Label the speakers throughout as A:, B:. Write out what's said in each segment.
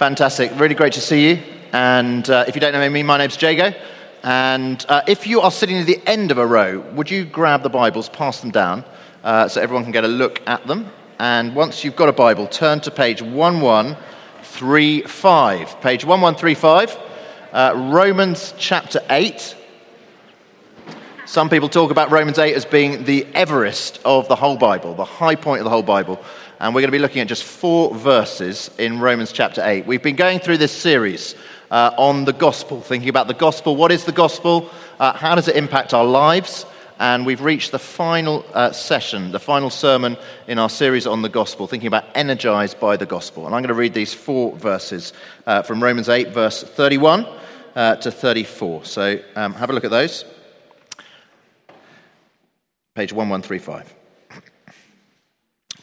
A: Fantastic. Really great to see you. And uh, if you don't know me, my name's Jago. And uh, if you are sitting at the end of a row, would you grab the Bibles, pass them down, uh, so everyone can get a look at them? And once you've got a Bible, turn to page 1135. Page 1135, uh, Romans chapter 8. Some people talk about Romans 8 as being the Everest of the whole Bible, the high point of the whole Bible and we're going to be looking at just four verses in Romans chapter 8. We've been going through this series uh, on the gospel, thinking about the gospel. What is the gospel? Uh, how does it impact our lives? And we've reached the final uh, session, the final sermon in our series on the gospel, thinking about energized by the gospel. And I'm going to read these four verses uh, from Romans 8, verse 31 uh, to 34. So um, have a look at those. Page 1135.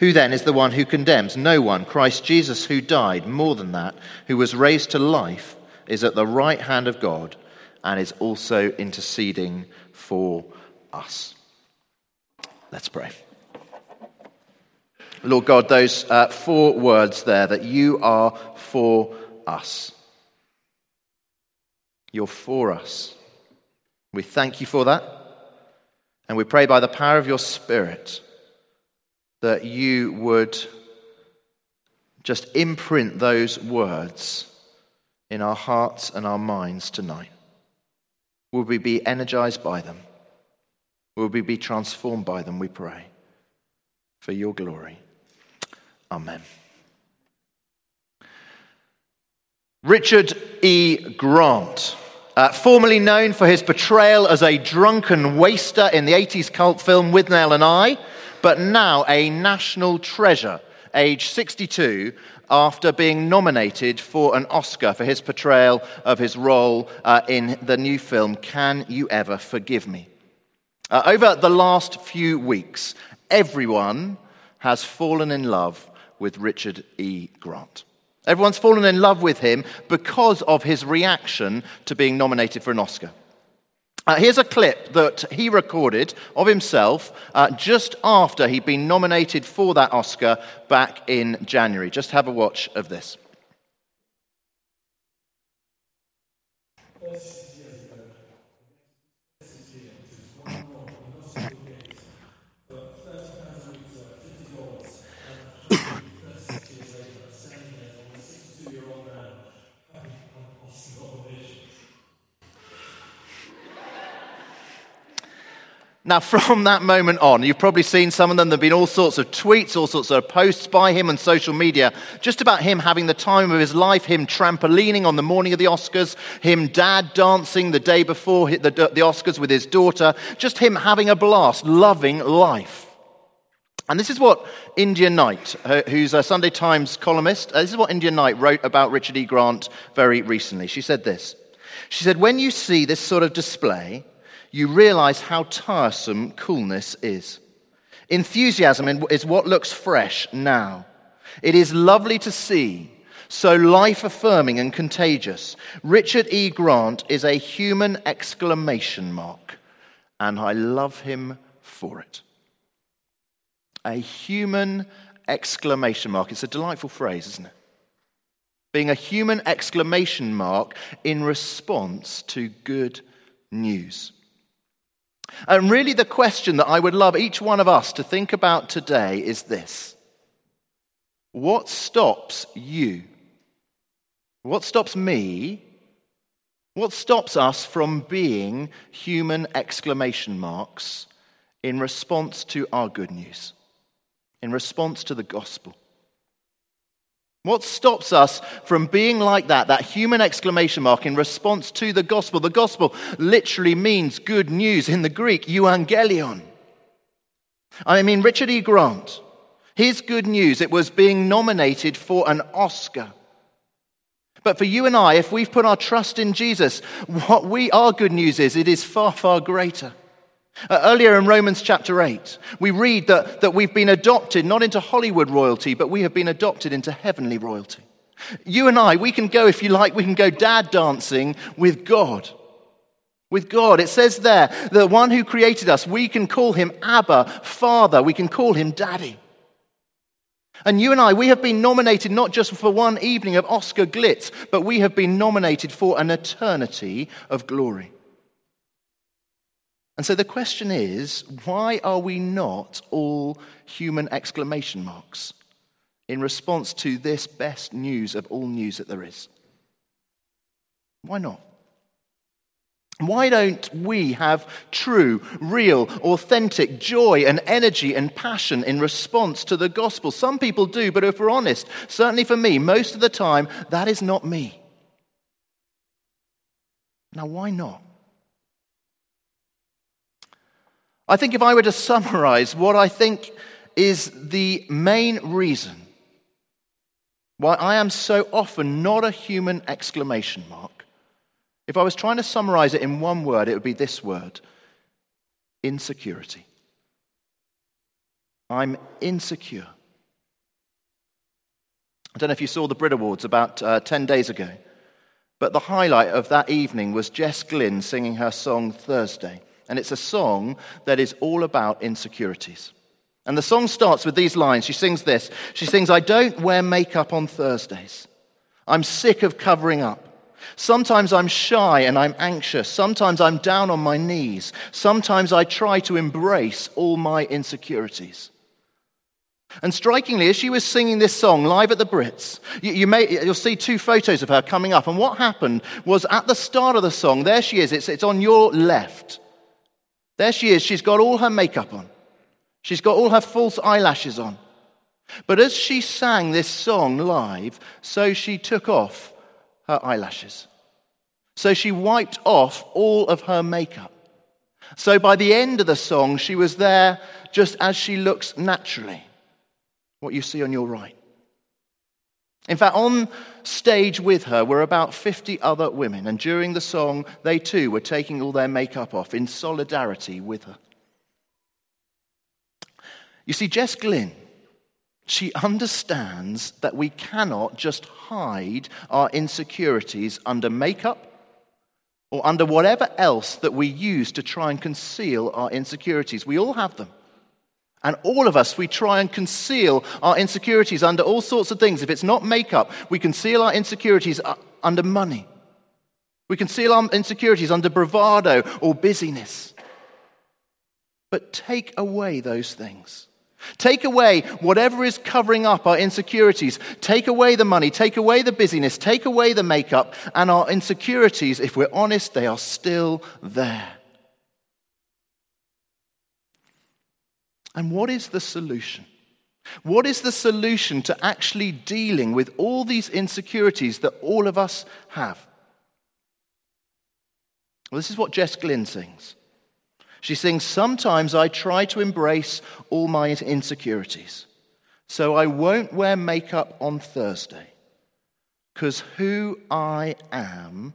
A: Who then is the one who condemns? No one. Christ Jesus, who died, more than that, who was raised to life, is at the right hand of God and is also interceding for us. Let's pray. Lord God, those uh, four words there that you are for us. You're for us. We thank you for that. And we pray by the power of your Spirit that you would just imprint those words in our hearts and our minds tonight. Will we be energized by them? Will we be transformed by them, we pray, for your glory? Amen. Richard E. Grant. Uh, formerly known for his portrayal as a drunken waster in the 80s cult film Withnail and I, but now a national treasure, age 62, after being nominated for an Oscar for his portrayal of his role uh, in the new film, Can You Ever Forgive Me? Uh, over the last few weeks, everyone has fallen in love with Richard E. Grant. Everyone's fallen in love with him because of his reaction to being nominated for an Oscar. Uh, here's a clip that he recorded of himself uh, just after he'd been nominated for that Oscar back in January. Just have a watch of this. Now, from that moment on, you've probably seen some of them. There have been all sorts of tweets, all sorts of posts by him on social media, just about him having the time of his life, him trampolining on the morning of the Oscars, him dad dancing the day before the, the Oscars with his daughter, just him having a blast, loving life. And this is what India Knight, who's a Sunday Times columnist, uh, this is what India Knight wrote about Richard E. Grant very recently. She said this. She said, When you see this sort of display, you realize how tiresome coolness is. Enthusiasm is what looks fresh now. It is lovely to see, so life affirming and contagious. Richard E. Grant is a human exclamation mark, and I love him for it. A human exclamation mark. It's a delightful phrase, isn't it? Being a human exclamation mark in response to good news. And really, the question that I would love each one of us to think about today is this What stops you? What stops me? What stops us from being human exclamation marks in response to our good news, in response to the gospel? What stops us from being like that, that human exclamation mark in response to the gospel? The gospel literally means good news in the Greek, euangelion. I mean, Richard E. Grant, his good news, it was being nominated for an Oscar. But for you and I, if we've put our trust in Jesus, what we, our good news is, it is far, far greater. Uh, earlier in Romans chapter 8, we read that, that we've been adopted not into Hollywood royalty, but we have been adopted into heavenly royalty. You and I, we can go, if you like, we can go dad dancing with God. With God. It says there, the one who created us, we can call him Abba, Father. We can call him Daddy. And you and I, we have been nominated not just for one evening of Oscar glitz, but we have been nominated for an eternity of glory. And so the question is why are we not all human exclamation marks in response to this best news of all news that there is? Why not? Why don't we have true, real, authentic joy and energy and passion in response to the gospel? Some people do, but if we're honest, certainly for me, most of the time, that is not me. Now, why not? I think if I were to summarize what I think is the main reason why I am so often not a human exclamation mark, if I was trying to summarize it in one word, it would be this word insecurity. I'm insecure. I don't know if you saw the Brit Awards about uh, 10 days ago, but the highlight of that evening was Jess Glynne singing her song Thursday. And it's a song that is all about insecurities. And the song starts with these lines. She sings this. She sings, I don't wear makeup on Thursdays. I'm sick of covering up. Sometimes I'm shy and I'm anxious. Sometimes I'm down on my knees. Sometimes I try to embrace all my insecurities. And strikingly, as she was singing this song live at the Brits, you, you may, you'll see two photos of her coming up. And what happened was at the start of the song, there she is, it's, it's on your left. There she is. She's got all her makeup on, she's got all her false eyelashes on. But as she sang this song live, so she took off her eyelashes. So she wiped off all of her makeup. So by the end of the song, she was there just as she looks naturally, what you see on your right. In fact, on stage with her were about 50 other women, and during the song, they too were taking all their makeup off in solidarity with her. You see, Jess Glynne, she understands that we cannot just hide our insecurities under makeup or under whatever else that we use to try and conceal our insecurities. We all have them. And all of us, we try and conceal our insecurities under all sorts of things. If it's not makeup, we conceal our insecurities uh, under money. We conceal our insecurities under bravado or busyness. But take away those things. Take away whatever is covering up our insecurities. Take away the money. Take away the busyness. Take away the makeup. And our insecurities, if we're honest, they are still there. And what is the solution? What is the solution to actually dealing with all these insecurities that all of us have? Well, this is what Jess Glynne sings. She sings, Sometimes I try to embrace all my insecurities. So I won't wear makeup on Thursday, because who I am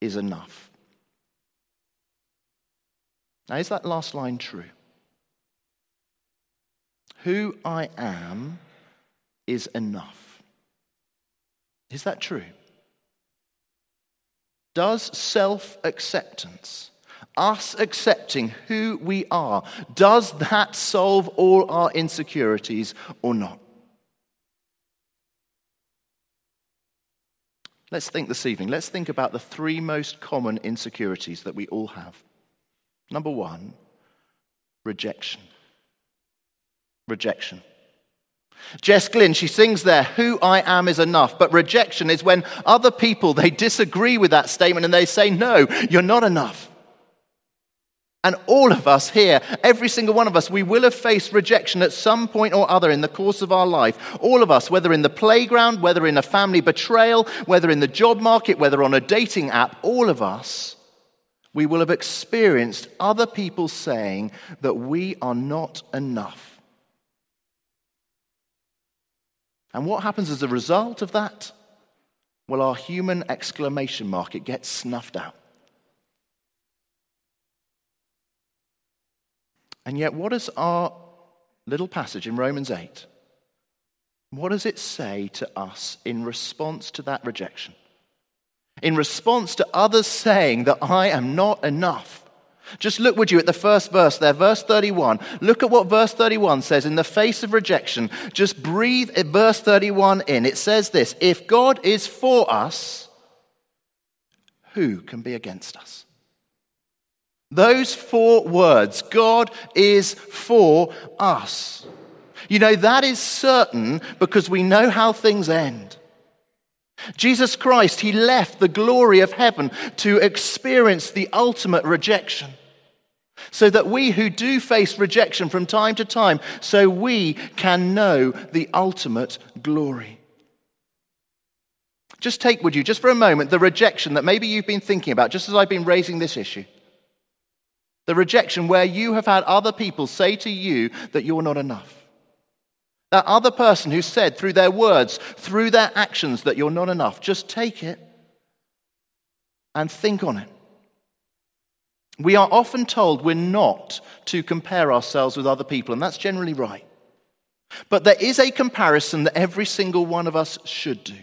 A: is enough. Now, is that last line true? Who I am is enough. Is that true? Does self acceptance, us accepting who we are, does that solve all our insecurities or not? Let's think this evening. Let's think about the three most common insecurities that we all have. Number one, rejection rejection. Jess Glynne, she sings there, Who I am is enough. But rejection is when other people, they disagree with that statement and they say, No, you're not enough. And all of us here, every single one of us, we will have faced rejection at some point or other in the course of our life. All of us, whether in the playground, whether in a family betrayal, whether in the job market, whether on a dating app, all of us, we will have experienced other people saying that we are not enough. And what happens as a result of that? well, our human exclamation mark, it gets snuffed out. And yet, what does our little passage in Romans 8, what does it say to us in response to that rejection? In response to others saying that I am not enough. Just look, would you, at the first verse there, verse 31. Look at what verse 31 says in the face of rejection. Just breathe verse 31 in. It says this If God is for us, who can be against us? Those four words God is for us. You know, that is certain because we know how things end. Jesus Christ, He left the glory of heaven to experience the ultimate rejection. So that we who do face rejection from time to time, so we can know the ultimate glory. Just take, would you, just for a moment, the rejection that maybe you've been thinking about, just as I've been raising this issue. The rejection where you have had other people say to you that you're not enough. That other person who said through their words, through their actions, that you're not enough. Just take it and think on it. We are often told we're not to compare ourselves with other people, and that's generally right. But there is a comparison that every single one of us should do.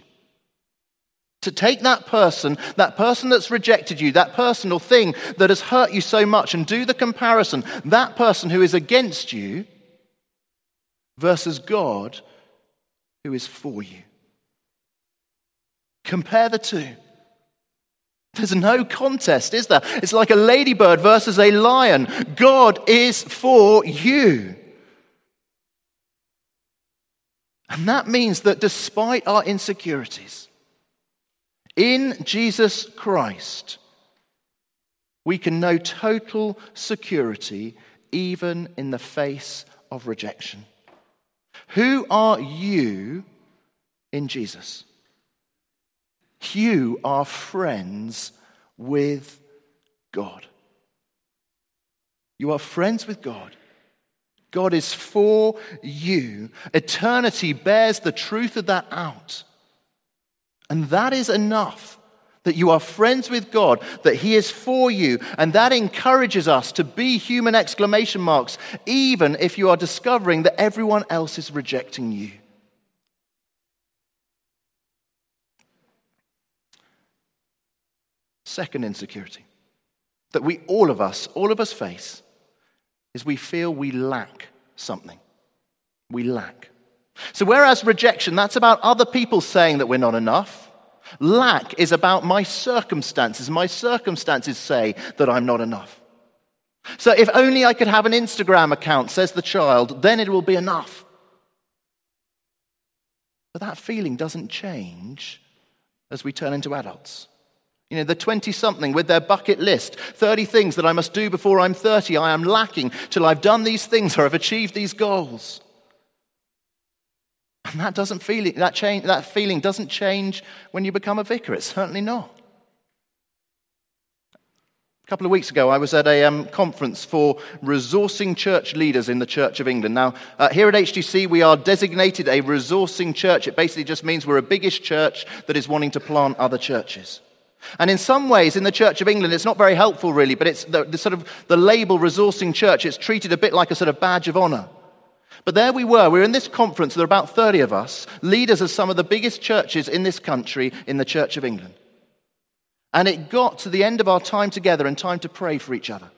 A: To take that person, that person that's rejected you, that person or thing that has hurt you so much, and do the comparison. That person who is against you versus God who is for you. Compare the two. There's no contest, is there? It's like a ladybird versus a lion. God is for you. And that means that despite our insecurities, in Jesus Christ, we can know total security even in the face of rejection. Who are you in Jesus? You are friends with God. You are friends with God. God is for you. Eternity bears the truth of that out. And that is enough that you are friends with God, that He is for you, and that encourages us to be human exclamation marks, even if you are discovering that everyone else is rejecting you. Second insecurity that we, all of us, all of us face is we feel we lack something. We lack. So, whereas rejection, that's about other people saying that we're not enough, Lack is about my circumstances. My circumstances say that I'm not enough. So if only I could have an Instagram account, says the child, then it will be enough. But that feeling doesn't change as we turn into adults. You know, the 20 something with their bucket list 30 things that I must do before I'm 30. I am lacking till I've done these things or I've achieved these goals. And that, doesn't feel, that, change, that feeling doesn't change when you become a vicar. It's certainly not. A couple of weeks ago, I was at a um, conference for resourcing church leaders in the Church of England. Now, uh, here at HTC, we are designated a resourcing church. It basically just means we're a biggish church that is wanting to plant other churches. And in some ways, in the Church of England, it's not very helpful, really, but it's the, the sort of the label resourcing church. It's treated a bit like a sort of badge of honor. But there we were. We were in this conference. There were about 30 of us, leaders of some of the biggest churches in this country, in the Church of England. And it got to the end of our time together and time to pray for each other.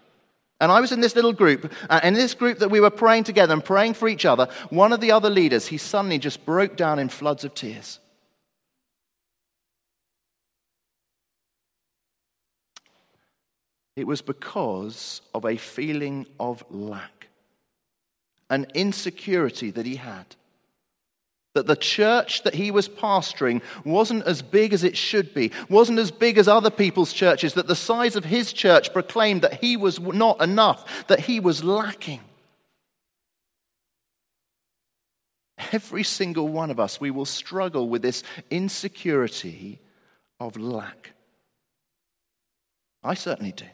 A: And I was in this little group, and in this group that we were praying together and praying for each other, one of the other leaders, he suddenly just broke down in floods of tears. It was because of a feeling of lack an insecurity that he had. That the church that he was pastoring wasn't as big as it should be, wasn't as big as other people's churches, that the size of his church proclaimed that he was not enough, that he was lacking. Every single one of us, we will struggle with this insecurity of lack. I certainly do.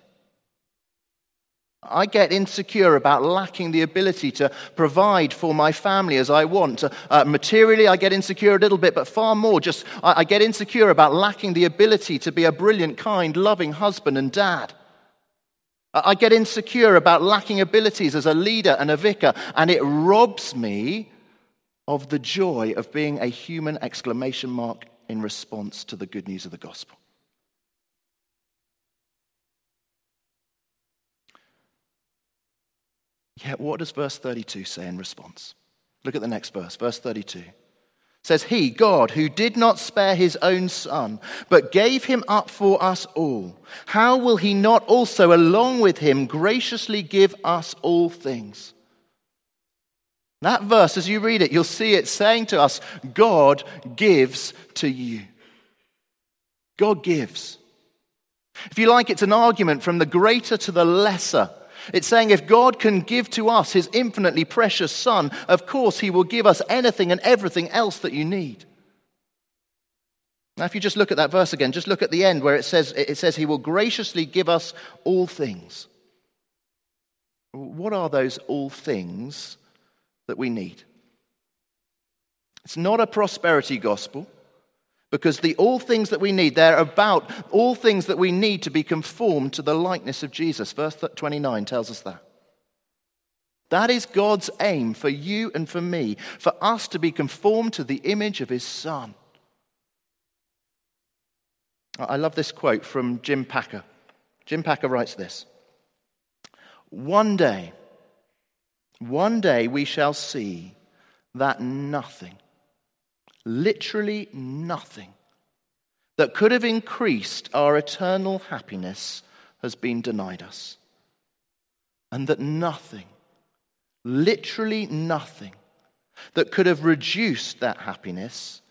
A: I get insecure about lacking the ability to provide for my family as I want. Uh, materially, I get insecure a little bit, but far more, just I, I get insecure about lacking the ability to be a brilliant, kind, loving husband and dad. I get insecure about lacking abilities as a leader and a vicar, and it robs me of the joy of being a human exclamation mark in response to the good news of the gospel. Yet, what does verse 32 say in response? Look at the next verse, verse 32. It says, He, God, who did not spare his own son, but gave him up for us all, how will he not also, along with him, graciously give us all things? That verse, as you read it, you'll see it saying to us, God gives to you. God gives. If you like, it's an argument from the greater to the lesser. It's saying if God can give to us his infinitely precious Son, of course he will give us anything and everything else that you need. Now, if you just look at that verse again, just look at the end where it says, it says he will graciously give us all things. What are those all things that we need? It's not a prosperity gospel. Because the all things that we need, they're about all things that we need to be conformed to the likeness of Jesus. Verse 29 tells us that. That is God's aim for you and for me, for us to be conformed to the image of his Son. I love this quote from Jim Packer. Jim Packer writes this One day, one day we shall see that nothing, literally nothing that could have increased our eternal happiness has been denied us. And that nothing, literally nothing, that could have reduced that happiness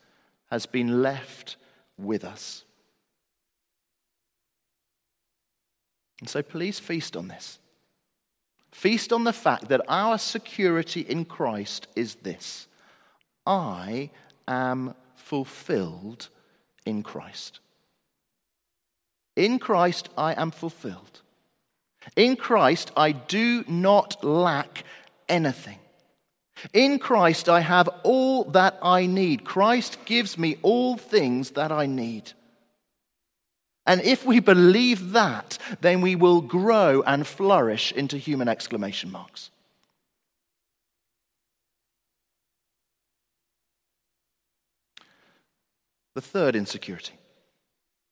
A: has been left with us. And so please feast on this. Feast on the fact that our security in Christ is this I am fulfilled in Christ. In Christ, I am fulfilled. In Christ, I do not lack anything. In Christ, I have all that I need. Christ gives me all things that I need. And if we believe that, then we will grow and flourish into human exclamation marks. The third insecurity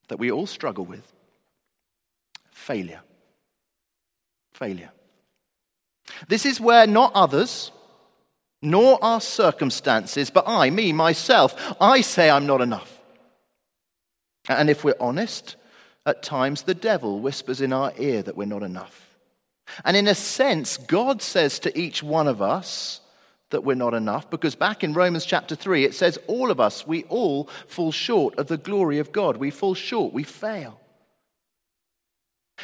A: that we all struggle with failure. Failure. This is where not others, nor our circumstances, but I, me, myself, I say I'm not enough. And if we're honest, at times the devil whispers in our ear that we're not enough. And in a sense, God says to each one of us, that we're not enough because back in Romans chapter 3, it says, All of us, we all fall short of the glory of God. We fall short, we fail.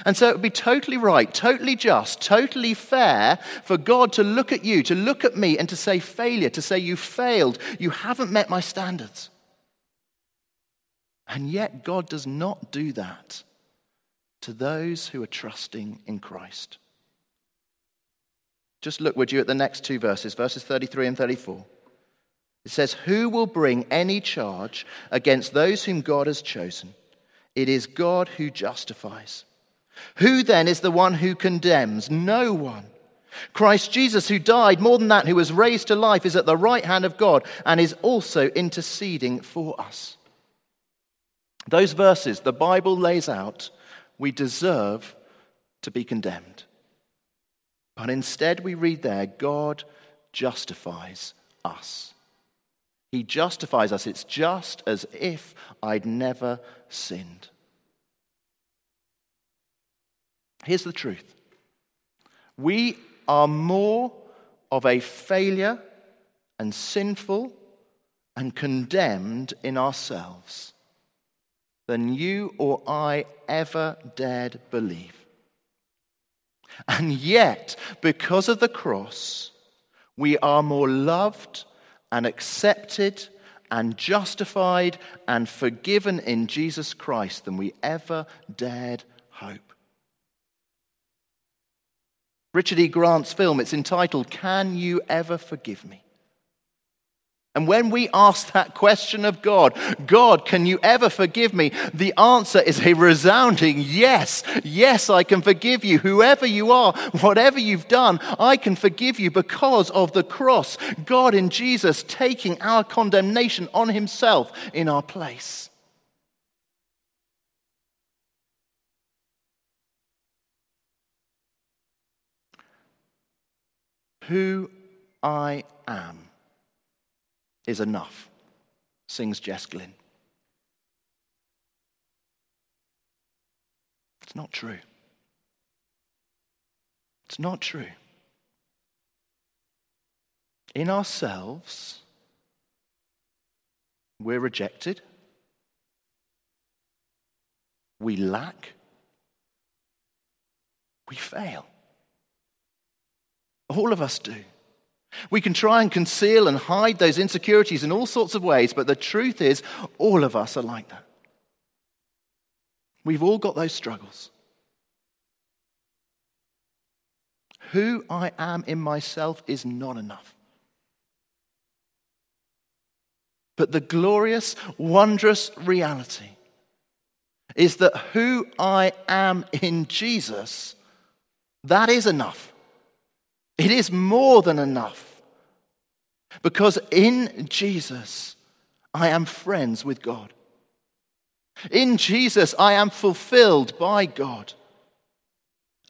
A: And so it would be totally right, totally just, totally fair for God to look at you, to look at me, and to say failure, to say you failed, you haven't met my standards. And yet, God does not do that to those who are trusting in Christ. Just look, would you, at the next two verses, verses 33 and 34. It says, Who will bring any charge against those whom God has chosen? It is God who justifies. Who then is the one who condemns? No one. Christ Jesus, who died, more than that, who was raised to life, is at the right hand of God and is also interceding for us. Those verses the Bible lays out, we deserve to be condemned. But instead, we read there, God justifies us. He justifies us. It's just as if I'd never sinned. Here's the truth we are more of a failure and sinful and condemned in ourselves than you or I ever dared believe. And yet, because of the cross, we are more loved and accepted and justified and forgiven in Jesus Christ than we ever dared hope. Richard E. Grant's film, it's entitled, Can You Ever Forgive Me? And when we ask that question of God, God, can you ever forgive me? The answer is a resounding yes. Yes, I can forgive you. Whoever you are, whatever you've done, I can forgive you because of the cross. God in Jesus taking our condemnation on himself in our place. Who I am is enough, sings Jess Glynne. It's not true. It's not true. In ourselves, we're rejected. We lack. We fail. All of us do. We can try and conceal and hide those insecurities in all sorts of ways, but the truth is, all of us are like that. We've all got those struggles. Who I am in myself is not enough. But the glorious, wondrous reality is that who I am in Jesus, that is enough. It is more than enough. Because in Jesus, I am friends with God. In Jesus, I am fulfilled by God.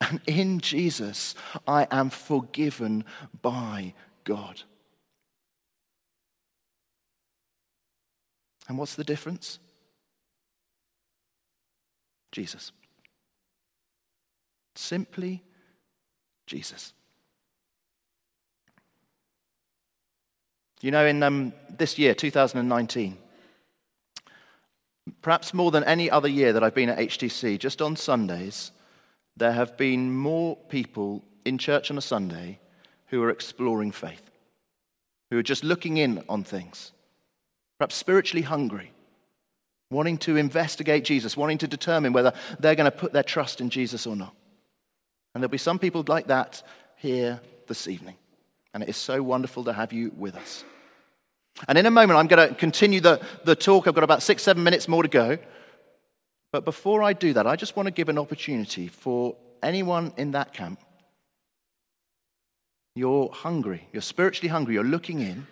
A: And in Jesus, I am forgiven by God. And what's the difference? Jesus. Simply Jesus. You know, in um, this year, 2019, perhaps more than any other year that I've been at HTC, just on Sundays, there have been more people in church on a Sunday who are exploring faith, who are just looking in on things, perhaps spiritually hungry, wanting to investigate Jesus, wanting to determine whether they're going to put their trust in Jesus or not. And there'll be some people like that here this evening. And it is so wonderful to have you with us. And in a moment, I'm going to continue the, the talk. I've got about six, seven minutes more to go. But before I do that, I just want to give an opportunity for anyone in that camp. You're hungry, you're spiritually hungry, you're looking in,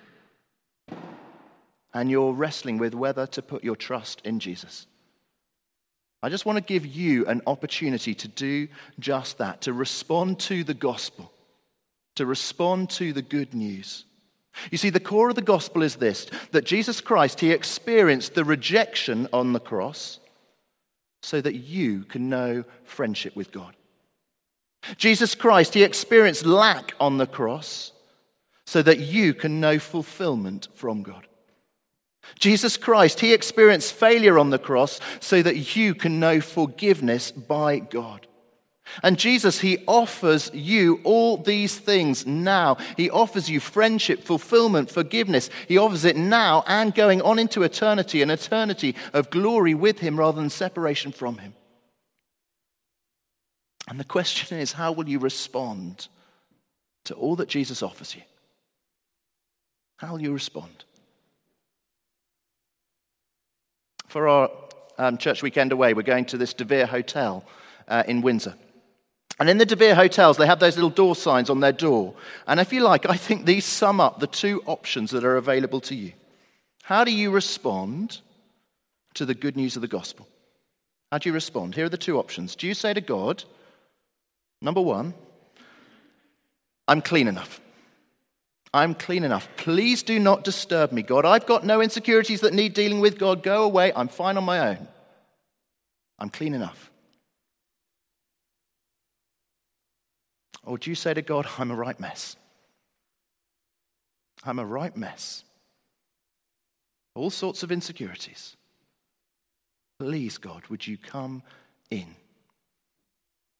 A: and you're wrestling with whether to put your trust in Jesus. I just want to give you an opportunity to do just that, to respond to the gospel to respond to the good news. You see, the core of the gospel is this that Jesus Christ, he experienced the rejection on the cross so that you can know friendship with God. Jesus Christ, he experienced lack on the cross so that you can know fulfillment from God. Jesus Christ, he experienced failure on the cross so that you can know forgiveness by God. And Jesus, He offers you all these things now. He offers you friendship, fulfillment, forgiveness. He offers it now and going on into eternity, an eternity of glory with Him rather than separation from Him. And the question is how will you respond to all that Jesus offers you? How will you respond? For our um, church weekend away, we're going to this DeVere Hotel uh, in Windsor. And in the De Vere hotels, they have those little door signs on their door. And if you like, I think these sum up the two options that are available to you. How do you respond to the good news of the gospel? How do you respond? Here are the two options. Do you say to God, number one, I'm clean enough? I'm clean enough. Please do not disturb me, God. I've got no insecurities that need dealing with, God. Go away. I'm fine on my own. I'm clean enough. Or do you say to God, I'm a right mess? I'm a right mess. All sorts of insecurities. Please, God, would you come in?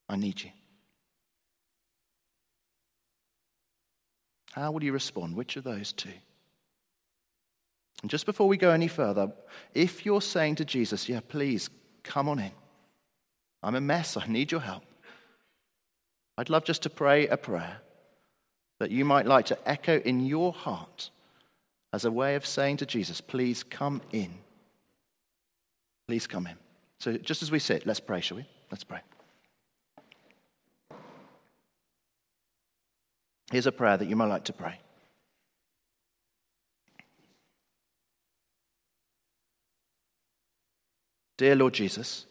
A: I need you. How will you respond? Which of those two? And just before we go any further, if you're saying to Jesus, Yeah, please come on in. I'm a mess. I need your help. I'd love just to pray a prayer that you might like to echo in your heart as a way of saying to Jesus, Please come in. Please come in. So, just as we sit, let's pray, shall we? Let's pray. Here's a prayer that you might like to pray. Dear Lord Jesus,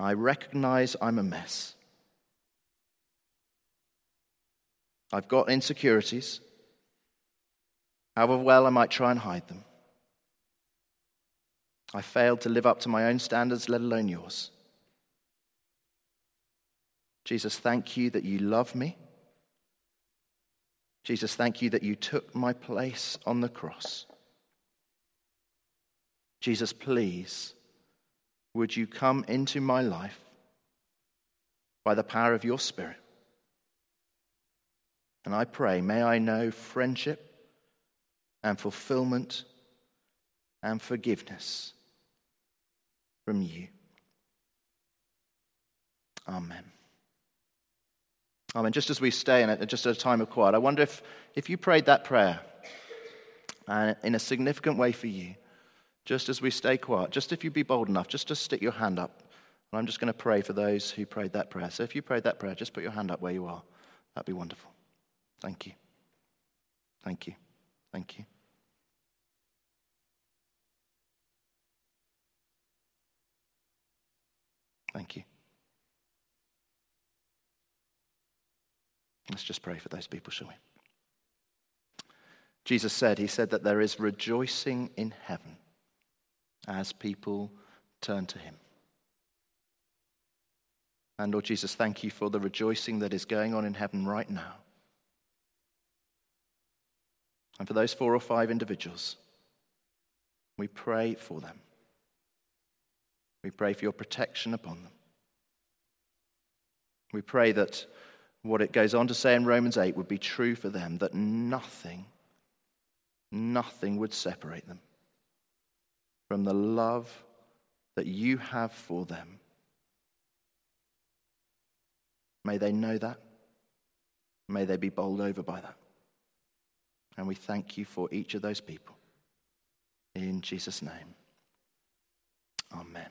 A: I recognize I'm a mess. I've got insecurities, however well I might try and hide them. I failed to live up to my own standards, let alone yours. Jesus, thank you that you love me. Jesus, thank you that you took my place on the cross. Jesus, please, would you come into my life by the power of your Spirit? And I pray, may I know friendship and fulfillment and forgiveness from you. Amen. Amen. Just as we stay in it, just at a time of quiet, I wonder if, if you prayed that prayer uh, in a significant way for you, just as we stay quiet, just if you'd be bold enough, just to stick your hand up. And I'm just going to pray for those who prayed that prayer. So if you prayed that prayer, just put your hand up where you are. That'd be wonderful. Thank you. Thank you. Thank you. Thank you. Let's just pray for those people, shall we? Jesus said, He said that there is rejoicing in heaven as people turn to Him. And Lord Jesus, thank you for the rejoicing that is going on in heaven right now. And for those four or five individuals, we pray for them. We pray for your protection upon them. We pray that what it goes on to say in Romans 8 would be true for them that nothing, nothing would separate them from the love that you have for them. May they know that. May they be bowled over by that. And we thank you for each of those people. In Jesus' name. Amen.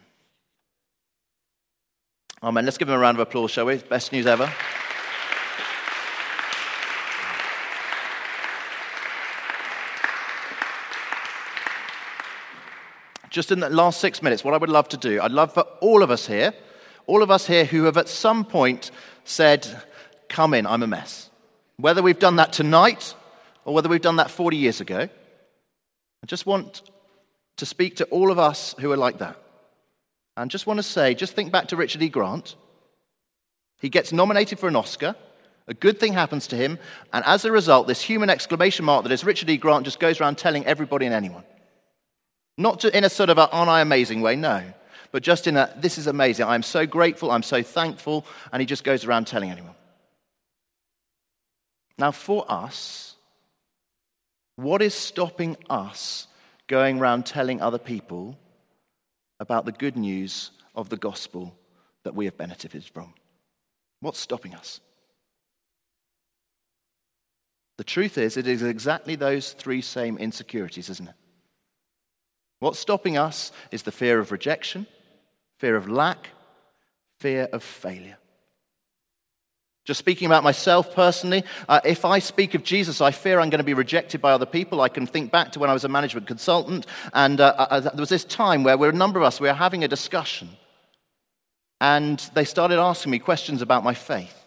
A: Amen. Let's give them a round of applause, shall we? Best news ever. Just in the last six minutes, what I would love to do, I'd love for all of us here, all of us here who have at some point said, Come in, I'm a mess. Whether we've done that tonight or whether we've done that 40 years ago. I just want to speak to all of us who are like that. And just want to say, just think back to Richard E. Grant. He gets nominated for an Oscar. A good thing happens to him. And as a result, this human exclamation mark that is Richard E. Grant just goes around telling everybody and anyone. Not in a sort of a, aren't I amazing way, no. But just in a, this is amazing. I'm so grateful. I'm so thankful. And he just goes around telling anyone. Now, for us, what is stopping us going around telling other people about the good news of the gospel that we have benefited from? What's stopping us? The truth is, it is exactly those three same insecurities, isn't it? What's stopping us is the fear of rejection, fear of lack, fear of failure. Just speaking about myself personally, uh, if I speak of Jesus, I fear I'm going to be rejected by other people. I can think back to when I was a management consultant, and uh, uh, there was this time where a number of us we were having a discussion, and they started asking me questions about my faith.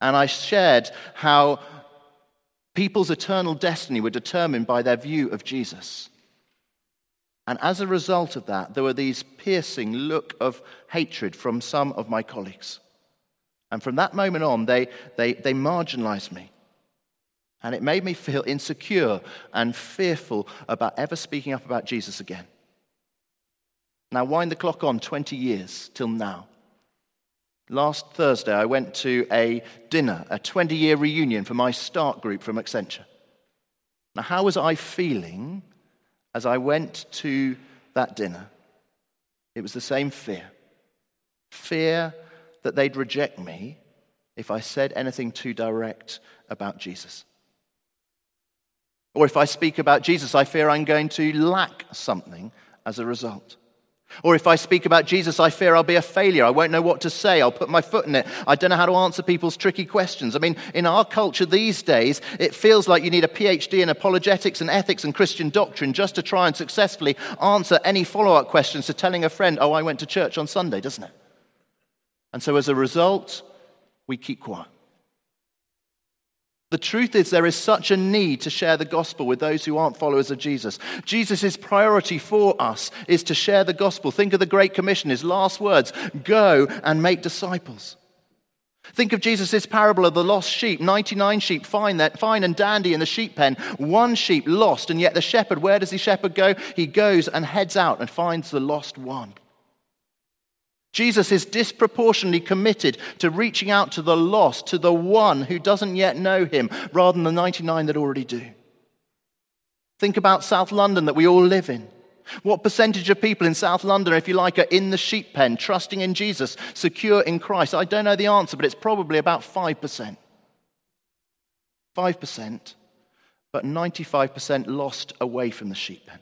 A: And I shared how people's eternal destiny were determined by their view of Jesus. And as a result of that, there were these piercing look of hatred from some of my colleagues. And from that moment on, they, they, they marginalized me. And it made me feel insecure and fearful about ever speaking up about Jesus again. Now, wind the clock on 20 years till now. Last Thursday, I went to a dinner, a 20 year reunion for my start group from Accenture. Now, how was I feeling as I went to that dinner? It was the same fear fear that they'd reject me if I said anything too direct about Jesus. Or if I speak about Jesus, I fear I'm going to lack something as a result. Or if I speak about Jesus, I fear I'll be a failure. I won't know what to say. I'll put my foot in it. I don't know how to answer people's tricky questions. I mean, in our culture these days, it feels like you need a PhD in apologetics and ethics and Christian doctrine just to try and successfully answer any follow up questions to telling a friend, oh, I went to church on Sunday, doesn't it? And so as a result, we keep quiet. The truth is, there is such a need to share the gospel with those who aren't followers of Jesus. Jesus' priority for us is to share the gospel. Think of the Great Commission, his last words go and make disciples. Think of Jesus' parable of the lost sheep 99 sheep, fine, that, fine and dandy in the sheep pen, one sheep lost, and yet the shepherd, where does the shepherd go? He goes and heads out and finds the lost one. Jesus is disproportionately committed to reaching out to the lost, to the one who doesn't yet know him, rather than the 99 that already do. Think about South London that we all live in. What percentage of people in South London, if you like, are in the sheep pen, trusting in Jesus, secure in Christ? I don't know the answer, but it's probably about 5%. 5%, but 95% lost away from the sheep pen.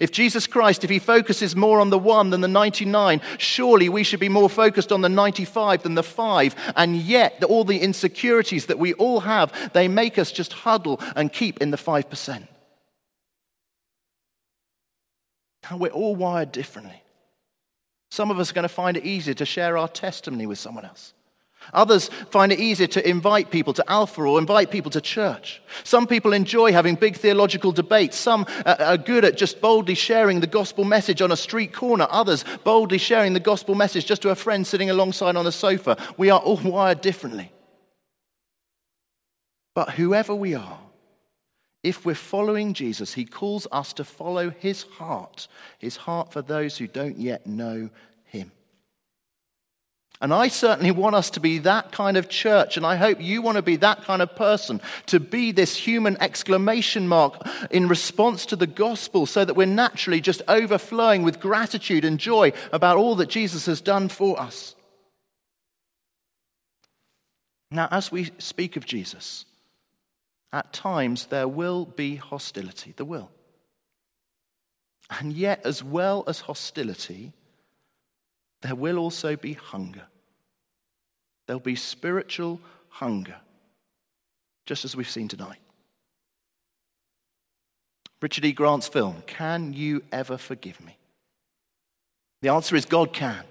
A: If Jesus Christ, if he focuses more on the one than the 99, surely we should be more focused on the 95 than the five. And yet, all the insecurities that we all have, they make us just huddle and keep in the 5%. Now, we're all wired differently. Some of us are going to find it easier to share our testimony with someone else. Others find it easier to invite people to Alpha or invite people to church. Some people enjoy having big theological debates. Some uh, are good at just boldly sharing the gospel message on a street corner. Others boldly sharing the gospel message just to a friend sitting alongside on a sofa. We are all wired differently. But whoever we are, if we're following Jesus, he calls us to follow his heart, his heart for those who don't yet know. And I certainly want us to be that kind of church, and I hope you want to be that kind of person, to be this human exclamation mark in response to the gospel, so that we're naturally just overflowing with gratitude and joy about all that Jesus has done for us. Now, as we speak of Jesus, at times there will be hostility. There will. And yet, as well as hostility, there will also be hunger. There'll be spiritual hunger, just as we've seen tonight. Richard E. Grant's film, Can You Ever Forgive Me? The answer is God can.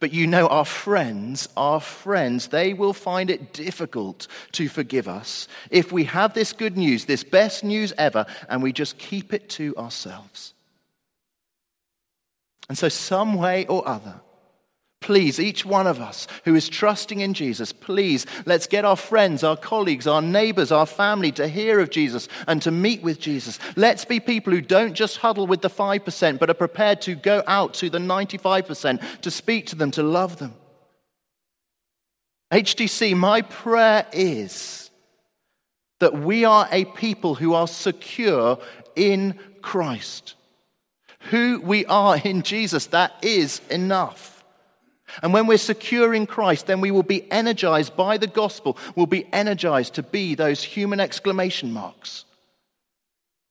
A: But you know, our friends, our friends, they will find it difficult to forgive us if we have this good news, this best news ever, and we just keep it to ourselves. And so, some way or other, Please, each one of us who is trusting in Jesus, please, let's get our friends, our colleagues, our neighbors, our family to hear of Jesus and to meet with Jesus. Let's be people who don't just huddle with the 5%, but are prepared to go out to the 95%, to speak to them, to love them. HTC, my prayer is that we are a people who are secure in Christ. Who we are in Jesus, that is enough. And when we're secure in Christ, then we will be energized by the gospel, we'll be energized to be those human exclamation marks,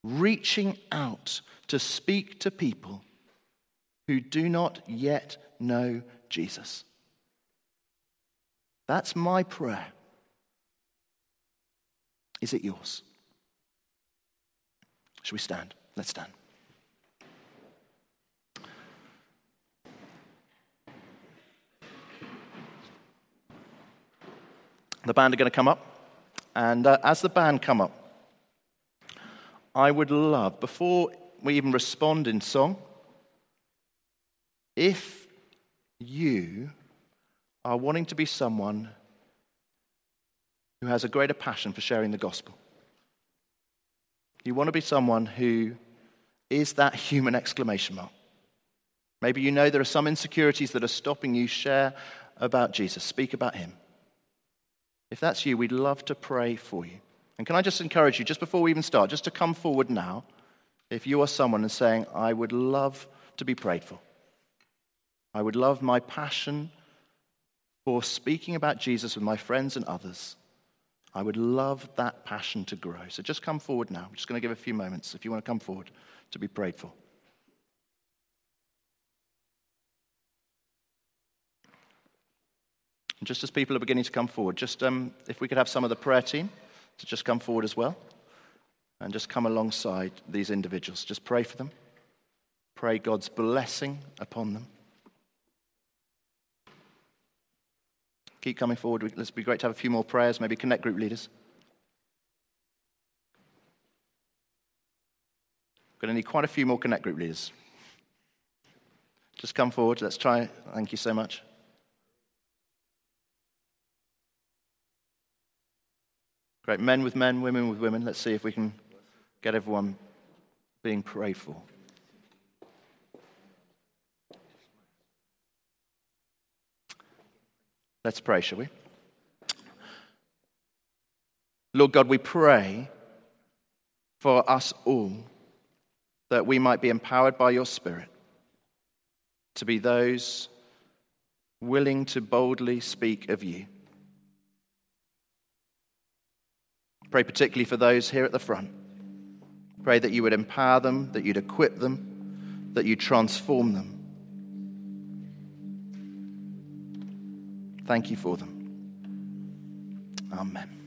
A: reaching out to speak to people who do not yet know Jesus. That's my prayer. Is it yours? Shall we stand? Let's stand. The band are going to come up. And uh, as the band come up, I would love, before we even respond in song, if you are wanting to be someone who has a greater passion for sharing the gospel, you want to be someone who is that human exclamation mark. Maybe you know there are some insecurities that are stopping you share about Jesus, speak about him. If that's you, we'd love to pray for you. And can I just encourage you, just before we even start, just to come forward now, if you are someone and saying, I would love to be prayed for. I would love my passion for speaking about Jesus with my friends and others, I would love that passion to grow. So just come forward now. I'm just going to give a few moments if you want to come forward to be prayed for. And just as people are beginning to come forward, just um, if we could have some of the prayer team to just come forward as well and just come alongside these individuals. Just pray for them. Pray God's blessing upon them. Keep coming forward. Let's be great to have a few more prayers, maybe connect group leaders. We're Going to need quite a few more connect group leaders. Just come forward. Let's try. Thank you so much. Great. Men with men, women with women. Let's see if we can get everyone being prayed for. Let's pray, shall we? Lord God, we pray for us all that we might be empowered by your Spirit to be those willing to boldly speak of you. Pray particularly for those here at the front. Pray that you would empower them, that you'd equip them, that you transform them. Thank you for them. Amen.